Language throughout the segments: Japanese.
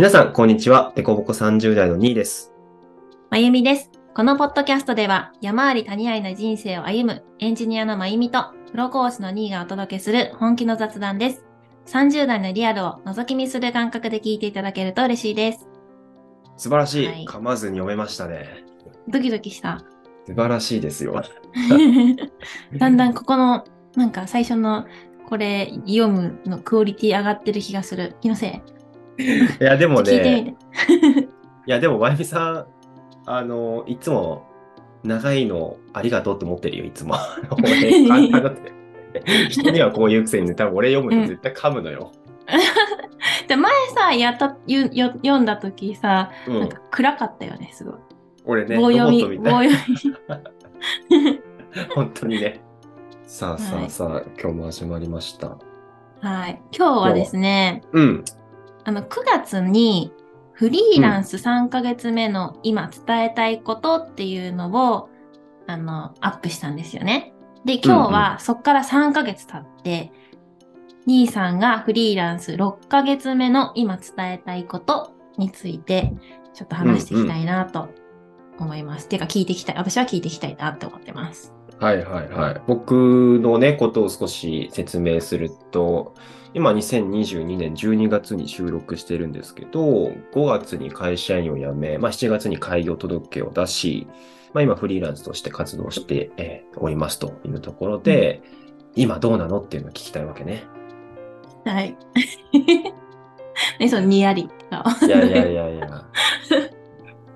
皆さん、こんにちは。デコボコ30代の2位です。まゆみです。このポッドキャストでは、山あり谷ありな人生を歩むエンジニアのまゆみと、プロ講師のニーがお届けする本気の雑談です。30代のリアルを覗き見する感覚で聞いていただけると嬉しいです。素晴らしい。はい噛まずに読めましたね。ドキドキした。素晴らしいですよ。だんだんここの、なんか最初のこれ読むのクオリティ上がってる気がする。気のせい。いや、でもね、て。いや、でも、まゆみさん、あの、いつも、長いのありがとうって思ってるよ、いつも。あの俺、簡単だって。人にはこういうくせにね、多分俺読むと絶対噛むのよ。で前さ、やった、ゆよ読んだ時さ、うん。なんか暗かったよね、すごい。俺ね、棒読み、み。棒読み。本当にね。さあさはいあさあ、今日も始まりました。はい。今日はですね、うん。あの、9月にフリーランス3ヶ月目の今伝えたいことっていうのを、あの、アップしたんですよね。で、今日はそっから3ヶ月経って、兄さんがフリーランス6ヶ月目の今伝えたいことについて、ちょっと話していきたいなと思います。ていうか聞いていきたい。私は聞いていきたいなって思ってます。はいはいはい。僕のね、ことを少し説明すると、今2022年12月に収録してるんですけど、5月に会社員を辞め、まあ、7月に開業届を出し、まあ、今フリーランスとして活動して、えーおりますというところで、今どうなのっていうのを聞きたいわけね。はい。ね、そのにやりが。いやいやいやいや。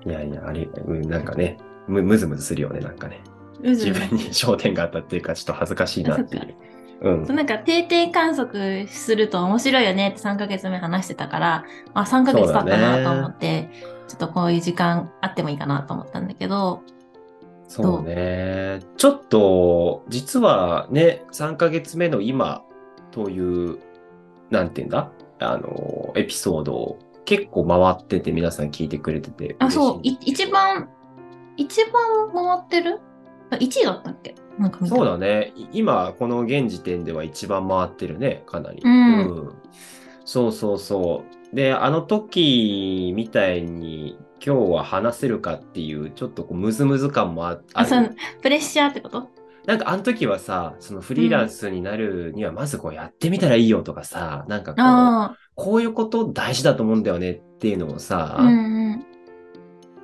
いやいや、あれ、うんなんかね、むむずむずするよね、なんかね。自分に焦点があったっていうか、ちょっと恥ずかしいなっていう。うん。なんか定点観測すると面白いよねって3ヶ月目話してたから、あ、3ヶ月経ったなと思って、ちょっとこういう時間あってもいいかなと思ったんだけど、そうね。ちょっと、実はね、3ヶ月目の今という、なんていうんだ？あの、エピソードを結構回ってて皆さん聞いてくれててあ、そう、一番、一番回ってる？あ ?1 位だったっけ？なんかそうだね。い今、この現時点では一番回ってるね、かなり。うんそうそうそう。で、あの時みたいに今日は話せるかっていう、ちょっとこうムズムズ感もああそう、プレッシャーってこと？なんかあの時はさ、そのフリーランスになるにはまずこうやってみたらいいよとかさ、なんかこう、あこういうこと大事だと思うんだよねっていうのをさ、あ、うんうん。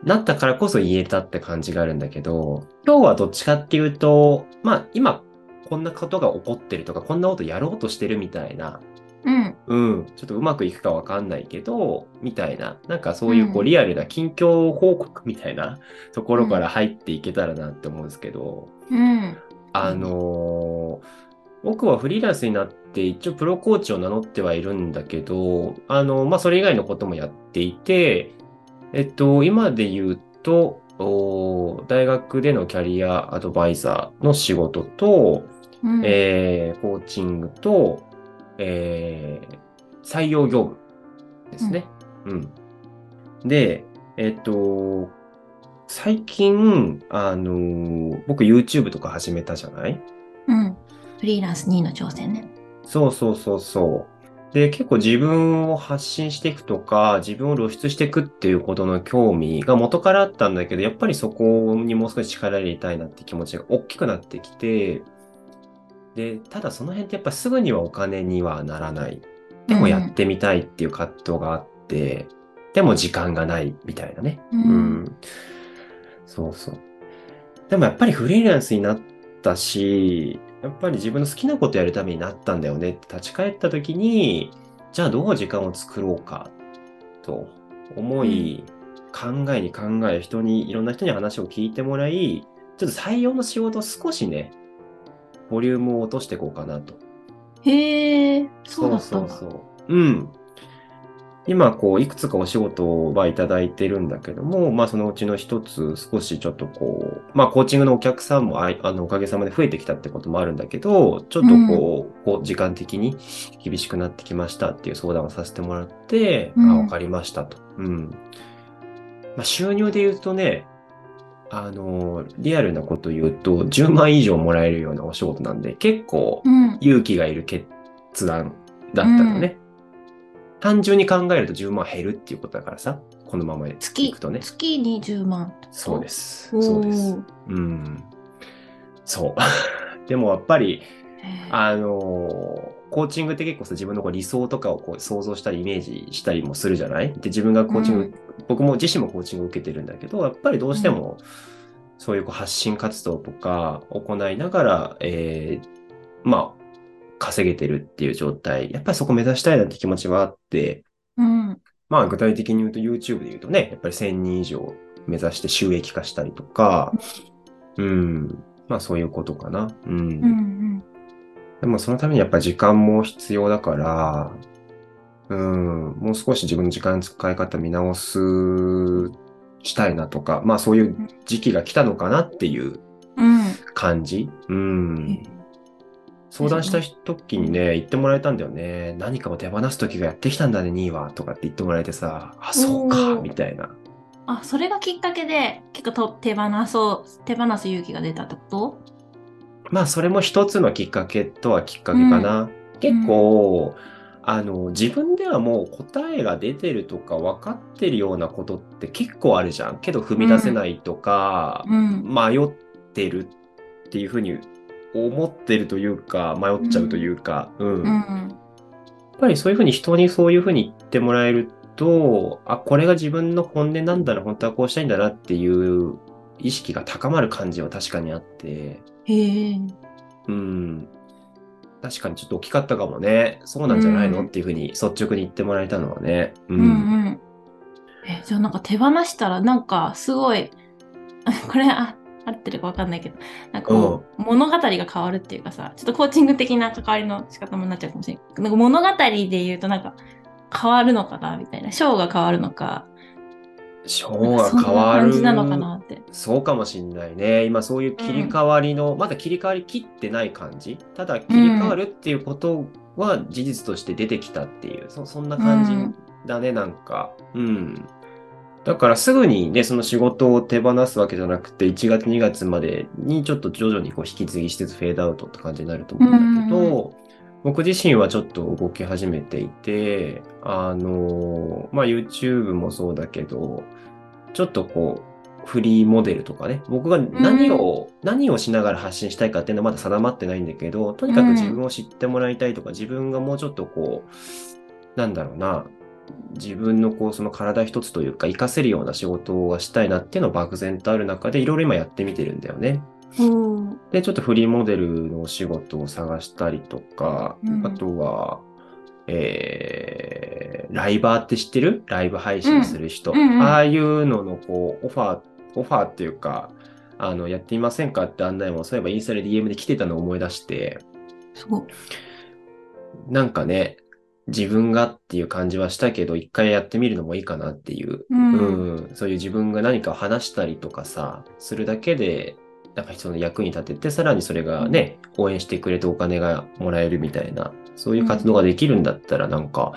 なったからこそ言えたって感じがあるんだけど、今日はどっちかっていうと、まあ今こんなことが起こってるとか、こんなことやろうとしてるみたいな、うん。うん、ちょっとうまくいくかわかんないけど、みたいな、なんかそういうこううんリアルな近況報告みたいなところから入っていけたらなって思うんですけど、うん。あのー僕はフリーランスになって一応プロコーチを名乗ってはいるんだけど、あのまあ、それ以外のこともやっていて、えっと、今で言うと、お大学でのキャリアアドバイザーの仕事と、うんえーコーチングと、えー採用業務ですね。うん。で、えっと、最近、あのー僕 YouTube とか始めたじゃない？うん。フリーランス2位の挑戦ね。そうそうそうそう。で、結構自分を発信していくとか、自分を露出していくっていうことの興味が元からあったんだけど、やっぱりそこにもう少し力入れたいなって気持ちが大きくなってきて、で、ただその辺ってやっぱすぐにはお金にはならない。でもやってみたいっていう葛藤があって、でも時間がないみたいなね。うんそうそう。でもやっぱりフリーランスになったし、やっぱり自分の好きなことやるためになったんだよねって立ち返った時に、じゃあどう時間を作ろうかと思い、考えに考え、人に、いろんな人に話を聞いてもらい、ちょっと採用の仕事を少しね、ボリュームを落としていこうかなと。へえ、そうだったんだ。そうそうそう。うん。今、こう、いくつかお仕事はいただいてるんだけども、まあ、そのうちの一つ、少しちょっとこう、まあ、コーチングのお客さんもあい、あの、おかげさまで増えてきたってこともあるんだけど、ちょっとこう、こう時間的に厳しくなってきましたっていう相談をさせてもらって、うんあ、わかりましたと。うん。まあ、収入で言うとね、あの、リアルなこと言うと、10万以上もらえるようなお仕事なんで、結構うん。勇気がいる決断だったのね。単純に考えると10万減るっていうことだからさ、このままい月くとね。月に10万そうです。そうです。うん。そう。でもやっぱり、あのーコーチングって結構さ、自分のこう理想とかをこう想像したりイメージしたりもするじゃない？で、自分がコーチング、うん僕も自身もコーチングを受けてるんだけど、やっぱりどうしても、そういうこう発信活動とか行いながら、えーまあ、稼げてるっていう状態、やっぱりそこ目指したいなって気持ちはあって、うん。まあ具体的に言うと YouTube で言うとね、やっぱり1000人以上目指して収益化したりとか、うん、まあそういうことかな。うん。うんうん。でもそのためにやっぱり時間も必要だから、うん、もう少し自分の時間の使い方見直す、したいなとか、まあそういう時期が来たのかなっていううん。感じ。うん。相談した時にね、言ってもらえたんだよね。何かを手放す時がやってきたんだね、2位は。とかって言ってもらえてさ、あ、そうか、みたいな。あ、それがきっかけで、結構と手放そう、手放す勇気が出たってこと？まあ、それも一つのきっかけとはきっかけかな。結構、あの、自分ではもう答えが出てるとか分かってるようなことって結構あるじゃん。けど踏み出せないとか、うん。迷ってるっていうふうに思ってるというか、迷っちゃうというか、うん。うん。やっぱりそういうふうに人にそういうふうに言ってもらえると、あ、これが自分の本音なんだな、本当はこうしたいんだなっていう意識が高まる感じは確かにあって、へえ。うん。確かにちょっと大きかったかもね。そうなんじゃないの、うんっていうふうに率直に言ってもらえたのはね。う。うんんうん。え、じゃあなんか手放したらなんかすごい、これあ合ってるかわかんないけど、なんかこう、物語が変わるっていうかさ、ちょっとコーチング的な関わりの仕方もなっちゃうかもしれない。なんか物語で言うとなんか変わるのかなみたいな。ショーが変わるのか。章が変わる。感じなのかなって。そうかもしんないね。今そういう切り替わりの、まだ切り替わりきってない感じ？ただ切り替わるっていうことは事実として出てきたっていう、そそんな感じうんだね、なんか。うん。だからすぐにね、その仕事を手放すわけじゃなくて、1月2月までにちょっと徐々にこう引き継ぎしつつフェードアウトって感じになると思うんだけど、僕自身はちょっと動き始めていて、あの、まあ、YouTube もそうだけど、ちょっとこう、フリーモデルとかね、僕が何を、何をしながら発信したいかっていうのはまだ定まってないんだけど、とにかく自分を知ってもらいたいとか、自分がもうちょっとこう、なんだろうな、自分のこう、その体一つというか、活かせるような仕事がしたいなっていうのを漠然とある中で、いろいろ今やってみてるんだよね。うん。で、ちょっとフリーモデルのお仕事を探したりとか、うんあとは、えー、ライバーって知ってる？ライブ配信する人。うんああいうのの、こう、オファー、オファーっていうか、あの、やってみませんかって案内も、そういえばインスタで DM で来てたのを思い出して、すごい。なんかね、自分がっていう感じはしたけど、一回やってみるのもいいかなっていう。うん。うん、そういう自分が何かを話したりとかさ、するだけで、なんか人の役に立てて、さらにそれがね、応援してくれてお金がもらえるみたいな、そういう活動ができるんだったら、なんか、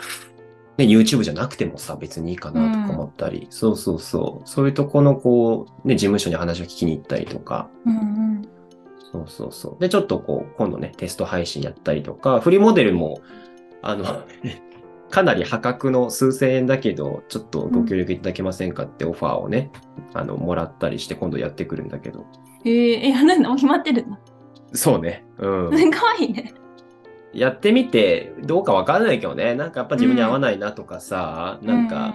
ね、YouTube じゃなくてもさ、別にいいかなとか思ったり、そうそうそう、そういうとこのこう、ね、事務所に話を聞きに行ったりとか、うんうん。そうそうそう。で、ちょっとこう、今度ね、テスト配信やったりとか、フリーモデルも、あの、かなり破格の数千円だけど、ちょっとご協力いただけませんかってオファーをね、あの、もらったりして、今度やってくるんだけど。えー、え、やるんだ。もう決まってるんだ。そうね。うん。かわいいね。やってみて、どうかわかんないけどね。なんかやっぱ自分に合わないなとかさ、なんか、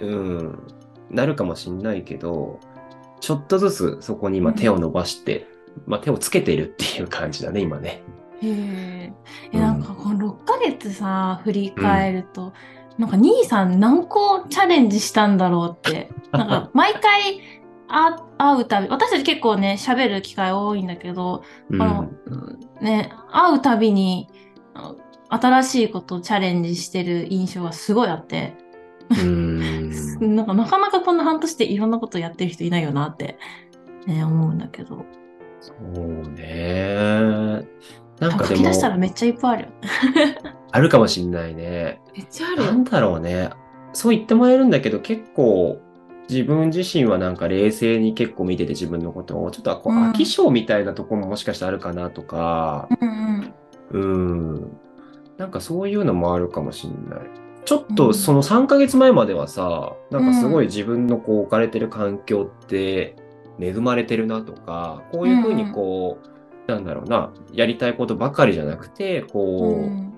うん、なるかもしんないけど、ちょっとずつそこに今手を伸ばして、まあ手をつけてるっていう感じだね、今ね。へえ。なんかこの6ヶ月さ、振り返ると、なんか兄さん何個チャレンジしたんだろうって。なんか毎回あ会うたび、私たち結構ね、喋る機会多いんだけど、うんあの、ね、会うたびに、新しいことをチャレンジしてる印象がすごいあって、うん。なんかなかなかこんな半年でいろんなことやってる人いないよなって、ね、思うんだけど。そうね。なんかでも書き出、したらめっちゃいっぱいあるよ。あるかもしんないね。めっちゃあるよ。なんだろうね。そう言ってもらえるんだけど、結構、自分自身はなんか冷静に結構見てて自分のことを、ちょっとこう、うん飽き性みたいなところももしかしたらあるかなとか、うんうん。うん。なんかそういうのもあるかもしんない。ちょっとその3ヶ月前まではさ、なんかすごい自分のこう置かれてる環境って恵まれてるなとか、こういうふうにこう、なんだろうな、やりたいことばかりじゃなくて、こう、うん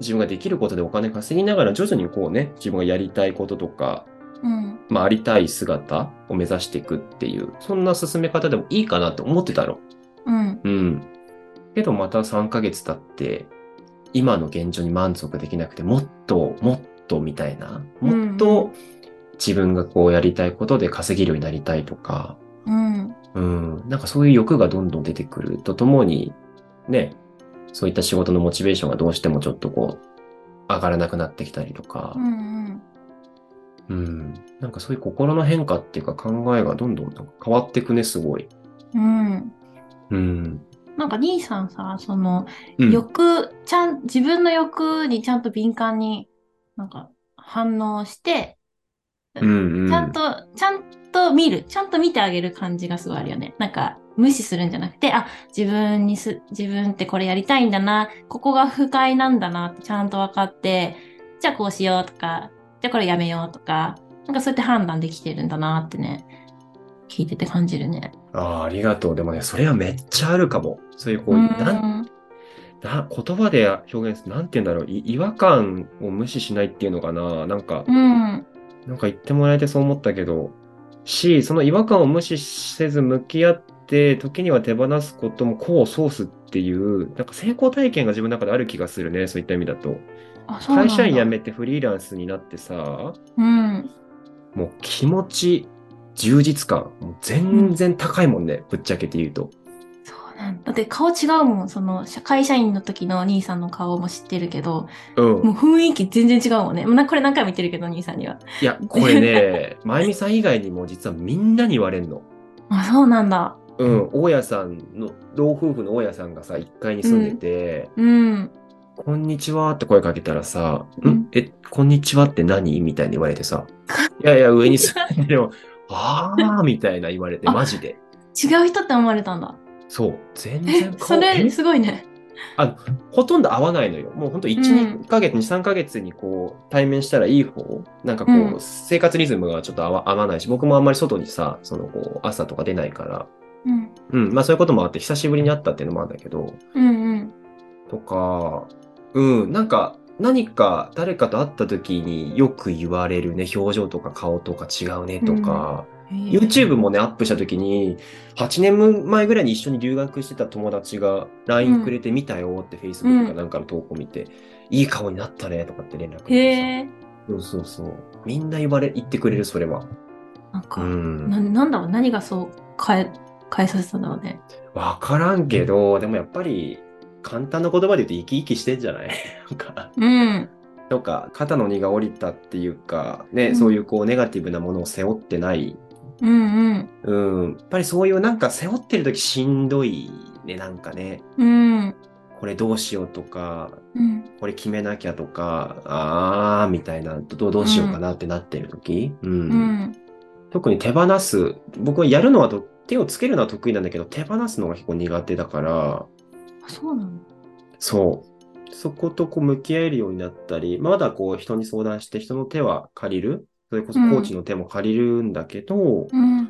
自分ができることでお金稼ぎながら徐々にこうね、自分がやりたいこととか、うんまあ、ありたい姿を目指していくっていう、そんな進め方でもいいかなと思ってたの。うんうん。けどまた3ヶ月経って、今の現状に満足できなくて、もっと、もっとみたいな、もっと自分がこうやりたいことで稼げるようになりたいとか、うん。うん、なんかそういう欲がどんどん出てくるとともに、ね、そういった仕事のモチベーションがどうしてもちょっとこう、上がらなくなってきたりとか。う、んうん、なんかそういう心の変化っていうか考えがどんどん変わっていくね、すごい。うん。うん。なんか兄さんさそのうん、欲ちゃん自分の欲にちゃんと敏感になんか反応してうんうん、ちゃんと、ちゃんと見る、ちゃんと見てあげる感じがすごいあるよね。なんか、無視するんじゃなくて、あ、自分にす、自分ってこれやりたいんだな、ここが不快なんだなってちゃんと分かって、じゃあこうしようとか、じゃあこれやめようとか、なんかそうやって判断できてるんだなってね、聞いてて感じるね。ああ、ありがとう。でもね、それはめっちゃあるかも。そういうこう、うんなんな言葉で表現する、なんて言うんだろう、い違和感を無視しないっていうのかな。なんか、うん。なんか言ってもらえてそう思ったけど、し、その違和感を無視せず向き合って、時には手放すことも功を奏すっていう、なんか成功体験が自分の中である気がするね、そういった意味だと。だ。会社員辞めてフリーランスになってさ、うん。もう気持ち、充実感、もう全然高いもんね、ぶっちゃけて言うと。だ。だって顔違うもん。その、社会社員の時の兄さんの顔も知ってるけど、うん。もう雰囲気全然違うもんね。もうなこれ何回も言ってるけど、兄さんには。いや、これね、まゆみさん以外にも実はみんなに言われんの。あ、そうなんだ。うん、大家さんの、老夫婦の大家さんがさ、1階に住んでて、うん。こんにちはって声かけたらさ、うんん？え、こんにちはって何？みたいに言われてさ、いやいや、上に住んでるよ。あーみたいな言われて、あマジで。違う人って思われたんだ。そう、全え然、顔それえ？すごいね。ほとんど合わないのよ。もうほんと1、うん。2ヶ月、2、3ヶ月にこう、対面したらいい方なんかこう、うん。生活リズムがちょっと合わ合わないし、僕もあんまり外にさ、そのこう、朝とか出ないから、うん。うん、まあそういうこともあって、久しぶりに会ったっていうのもあるんだけど、うんうん。とか、うん、なんか、何か誰かと会った時によく言われるね、表情とか顔とか違うねとか、YouTube もね、アップした時に、8年前ぐらいに一緒に留学してた友達が LINE くれて見たよって Facebook かなんかの投稿見て、いい顔になったねとかって連絡くへれて。そうそうそう。みんな言われ、言ってくれる、それは。なんか、うん。ななんだろう、何がそう変え、変えさせたんだろうね。わからんけど、でもやっぱり、簡単な言葉で言うと生き生きしてんじゃない？なんか。うん。とか、肩の荷が下りたっていうか、ね、うんそういうこう、ネガティブなものを背負ってない。うんうん。やっぱりそういうなんか背負ってる時しんどいね、なんかね。うん。うん。これどうしようとか、うん。これ決めなきゃとか、あーみたいな、どうどうしようかなってなってる時、うんうん。特に手放す。僕はやるのはと手をつけるのは得意なんだけど、手放すのが結構苦手だから、あそうなの？そう。そことこう向き合えるようになったり、まだこう人に相談して人の手は借りる。それこそコーチの手も借りるんだけど、うん。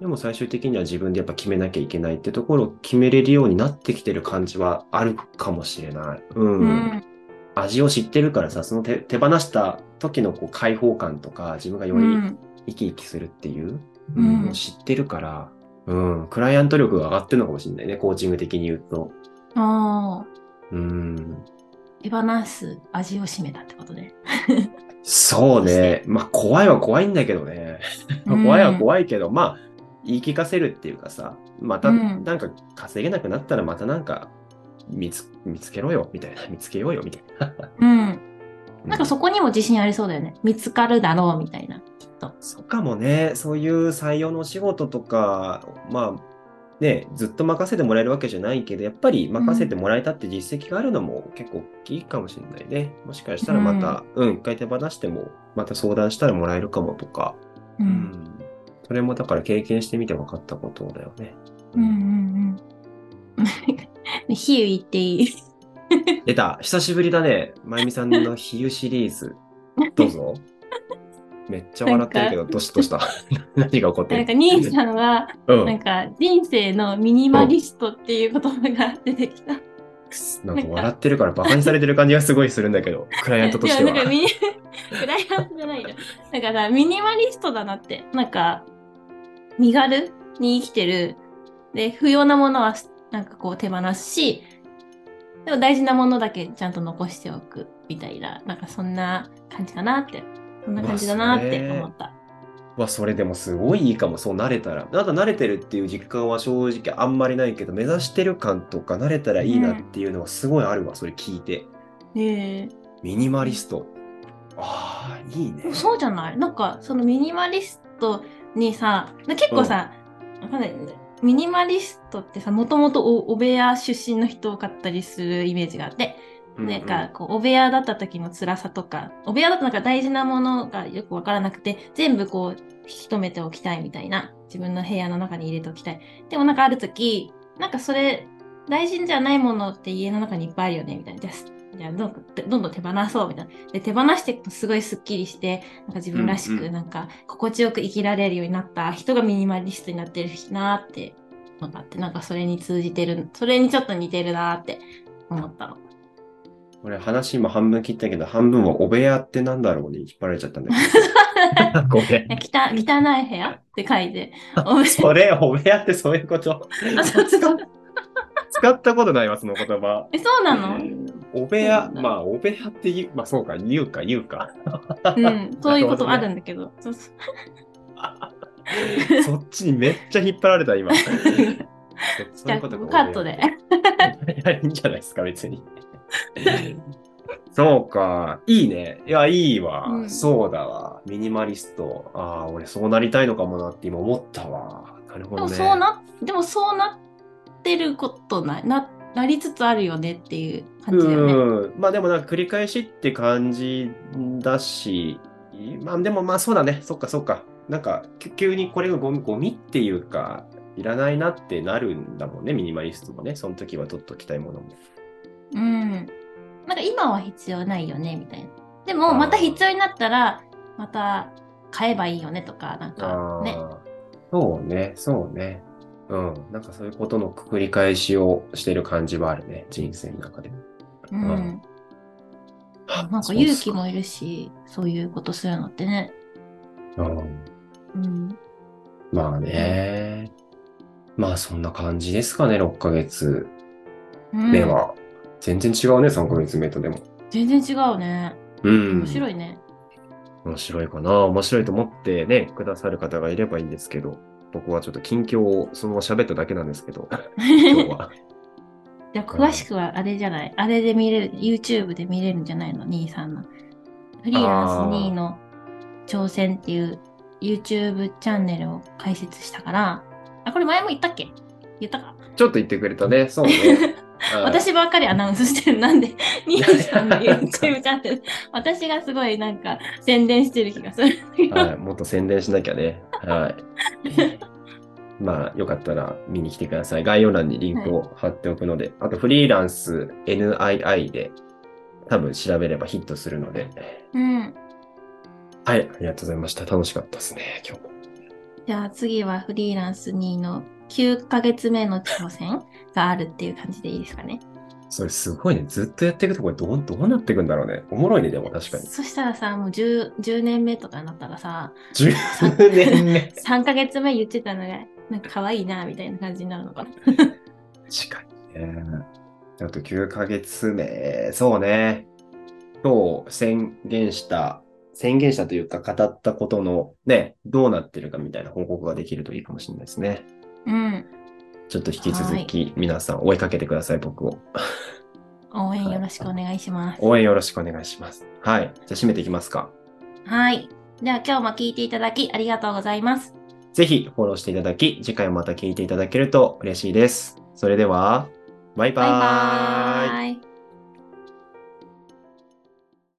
でも最終的には自分でやっぱ決めなきゃいけないってところを決めれるようになってきてる感じはあるかもしれない。うん。うん。味を知ってるからさ、その手手放した時のこう解放感とか、自分がよりうん。生き生きするっていう、うんのを知ってるから、うん、クライアント力が上がってるのかもしれないね、コーチング的に言うと。ああ。うん。手放す味を占めたってことね。そうね。まあ、怖いは怖いんだけどね。うん 怖いは怖いけど、まあ、言い聞かせるっていうかさ、また、うんなんか稼げなくなったらまたなんか、見つ、見つけろよ、みたいな。見つけようよ、みたいな。うん。なんかそこにも自信ありそうだよね。見つかるだろうみたいな、きっと。そうかもね。そういう採用のお仕事とか、まあ、ね、ずっと任せてもらえるわけじゃないけど、やっぱり任せてもらえたって実績があるのも結構大きいかもしれないね。もしかしたらまた、うん、一回手放しても、また相談したらもらえるかもとか。う。うんん。それもだから経験してみて分かったことだよね。うんうんうん。比喩言っていい？出た久しぶりだね。まゆみさんの比喩シリーズ。どうぞ。めっちゃ笑ってるけど、どうしどうした 何が起こってる？なんか兄さんは、うん。なんか人生のミニマリストっていう言葉が出てきた。なんか笑ってるからバカにされてる感じがすごいするんだけど、クライアントとしていや、なんはか。ミニ、クライアントじゃないよ。だからミニマリストだなって。なんか、身軽に生きてる。で、不要なものはなんかこう手放すし、でも大事なものだけちゃんと残しておくみたいな、なんかそんな感じかなって。そんな感じだなって思った。わ、それでもすごいいいかも、そう慣れたら。なんか慣れてるっていう実感は正直あんまりないけど、目指してる感とか慣れたらいいなっていうのはすごいあるわ、それ聞いて。ええミニマリスト。ああ、いいね。そうじゃない？なんかそのミニマリストにさ、結構さ、わかんない。ミニマリストってさ、もともとおお部屋出身の人多かったりするイメージがあって、うんうんなんかこう、お部屋だった時の辛さとか、お部屋だとなんか大事なものがよくわからなくて、全部こう、引き止めておきたいみたいな、自分の部屋の中に入れておきたい。でもなんかある時、なんかそれ、大事じゃないものって家の中にいっぱいあるよね、みたいな。じゃあ、どんどん手放そう、みたいな。で、手放していくとすごいスッキリして、なんか自分らしく、なんか心地よく生きられるようになった人がミニマリストになってるなって、のがあって、なんかそれに通じてる、それにちょっと似てるなって思ったの。俺話今半分切ったけど、半分はお部屋ってなんだろうに引っ張られちゃったんだけど。ごめん。汚い部屋？って書いて。それ、お部屋ってそういうこと？使ったことないわ、その言葉。え、そうなの？お部屋、まあ、お部屋って言う、まあそうか、言うか、言うか。うん、そういうことあるんだけど。そうそうそっちにめっちゃ引っ張られた、今。そそういうことかカットで。。いや、いいんじゃないですか、別に。そうか。いいね。いや、いいわ。うんそうだわ。ミニマリスト。ああ、俺そうなりたいのかもなって今思ったわ。なるほでもどね。そうな、でもそうなってることない。な、なりつつあるよねっていう感じだよね。うん。まあでもなんか繰り返しって感じだし、まあでもまあそうだね。そっかそっか。なんかき急にこれがゴミゴミっていうか、いらないなってなるんだもんね、ミニマリストもね。その時は取っときたいものも。うん。なんか今は必要ないよね、みたいな。でも、また必要になったら、また買えばいいよねとか、なんかね。そうね、そうね。うん。なんかそういうことの繰り返しをしてる感じはあるね、人生の中で。うん。うんなんか勇気もいるし、そういうことするのってね。うんうん。まあね。まあそんな感じですかね、6ヶ月うん目は。全然違うね、3ヶ月目とでも。全然違うね。うん。面白いね。面白いかな。面白いと思ってね、くださる方がいればいいんですけど、僕はちょっと近況をそのまま喋っただけなんですけど、今日は。じゃあ詳しくはあれじゃない、あれで見れる、YouTube で見れるんじゃないの？兄さんの。フリーランス2の挑戦っていう YouTube チャンネルを開設したから、あ、これ前も言ったっけ？言ったか？ちょっと言ってくれたね。そうね。はい私ばっかりアナウンスしてる。なんで、兄さんの YouTube チャンネル、私がすごいなんか宣伝してる気がする。はい、もっと宣伝しなきゃね。はい。まあ、よかったら見に来てください。概要欄にリンクを貼っておくので、あとフリーランス NII で多分調べればヒットするので、うん。はい、ありがとうございました。楽しかったですね、今日も。じゃあ次はフリーランス2の9ヶ月目の挑戦があるっていう感じでいいですかね。それすごいね。ずっとやっていくとこれどうどうなっていくんだろうね。おもろいね、でも確かに。そしたらさ、もう 10, 10年目とかになったらさ、10年目。3ヶ月目言ってたのが、なんか可愛いな、みたいな感じになるのかな。確かにね。あと9ヶ月目。そうね。今日宣言した、宣言したというか語ったことのね、どうなってるかみたいな報告ができるといいかもしれないですね。うん。ちょっと引き続き皆さん追いかけてください、僕を。応援よろしくお願いします。応援よろしくお願いします。はい。じゃあ締めていきますか。はい。では今日も聞いていただきありがとうございます。ぜひフォローしていただき、次回もまた聞いていただけると嬉しいです。それでは、バイババイーイ。バーイ。